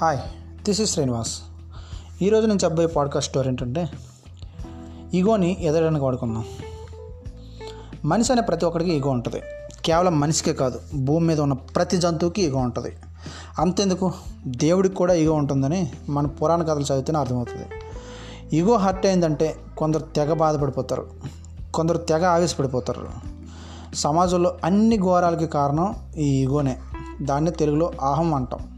Hi this is Srinivas ఈరోజు నేను చెప్పబోయే పాడ్కాస్ట్ స్టోరీ ఏంటంటే ఈగోని ఎదగడానికి వాడుకుందాం. మనిషి అనే ప్రతి ఒక్కరికి ఈగో ఉంటుంది. కేవలం మనిషికే కాదు భూమి మీద ఉన్న ప్రతి జంతువుకి ఈగో ఉంటుంది. అంతెందుకు? దేవుడికి కూడా ఈగో ఉంటుందని మన పురాణ కథలు చదివితేనే అర్థమవుతుంది. ఈగో హర్ట్ అయిందంటే కొందరు తెగ బాధపడిపోతారు. కొందరు తెగ ఆవేశపడిపోతారు. సమాజంలో అన్ని ఘోరాలకి కారణం ఈ ఈగోనే దాన్ని తెలుగులో అహం అంటాం.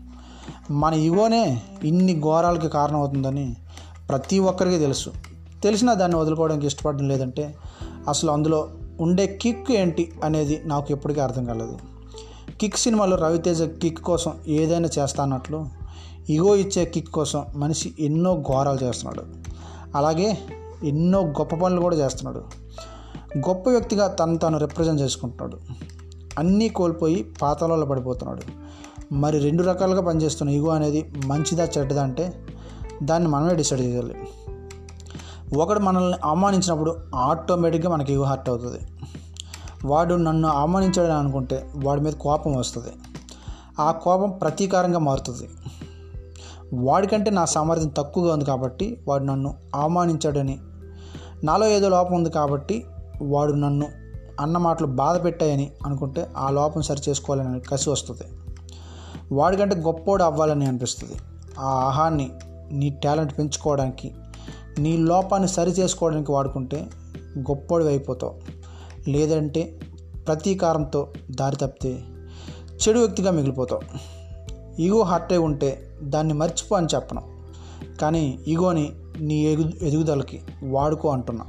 మన ఈగోనే ఇన్ని ఘోరాలకి కారణమవుతుందని ప్రతి ఒక్కరికి తెలుసు. తెలిసినా దాన్ని వదులుకోవడానికి ఇష్టపడడం లేదంటే అసలు అందులో ఉండే కిక్ ఏంటి అనేది నాకు ఎప్పటికీ అర్థం కాలేదు. కిక్ సినిమాలో రవితేజ కిక్ కోసం ఏదైనా చేస్తా అన్నట్లు ఈగో ఇచ్చే కిక్ కోసం మనిషి ఎన్నో ఘోరాలు చేస్తున్నాడు. అలాగే ఎన్నో గొప్ప పనులు కూడా చేస్తున్నాడు. గొప్ప వ్యక్తిగా తను తాను రిప్రజెంట్ చేసుకుంటున్నాడు. అన్నీ కోల్పోయి పాతలలో పడిపోతున్నాడు. మరి రెండు రకాలుగా పనిచేస్తున్న ఈగో అనేది మంచిదా చెడ్డదా అంటే దాన్ని మనమే డిసైడ్ చేయాలి. ఒకడు మనల్ని అవమానించినప్పుడు ఆటోమేటిక్గా మనకి ఈగో హర్ట్ అవుతుంది. వాడు నన్ను అవమానించాడని అనుకుంటే వాడి మీద కోపం వస్తుంది. ఆ కోపం ప్రతీకారంగా మారుతుంది. వాడికంటే నా సామర్థ్యం తక్కువగా ఉంది కాబట్టి వాడు నన్ను అవమానించాడని నాలో ఏదో లోపం ఉంది కాబట్టి వాడు నన్ను అన్న మాటలు బాధ పెట్టాయని అనుకుంటే ఆ లోపం సరి చేసుకోవాలని కసి వస్తుంది. వాడికంటే గొప్పోడు అవ్వాలని అనిపిస్తుంది. ఆ ఆహాన్ని నీ టాలెంట్ పెంచుకోవడానికి నీ లోపాన్ని సరి చేసుకోవడానికి వాడుకుంటే గొప్పోడు అయిపోతావు. లేదంటే ప్రతీకారంతో దారి తప్పితే చెడు వ్యక్తిగా మిగిలిపోతావు. ఈగో హర్ట్ అయి ఉంటే దాన్ని మర్చిపో అని చెప్పను. కానీ ఈగోని నీ ఎగు ఎదుగుదలకి వాడుకో అంటున్నా.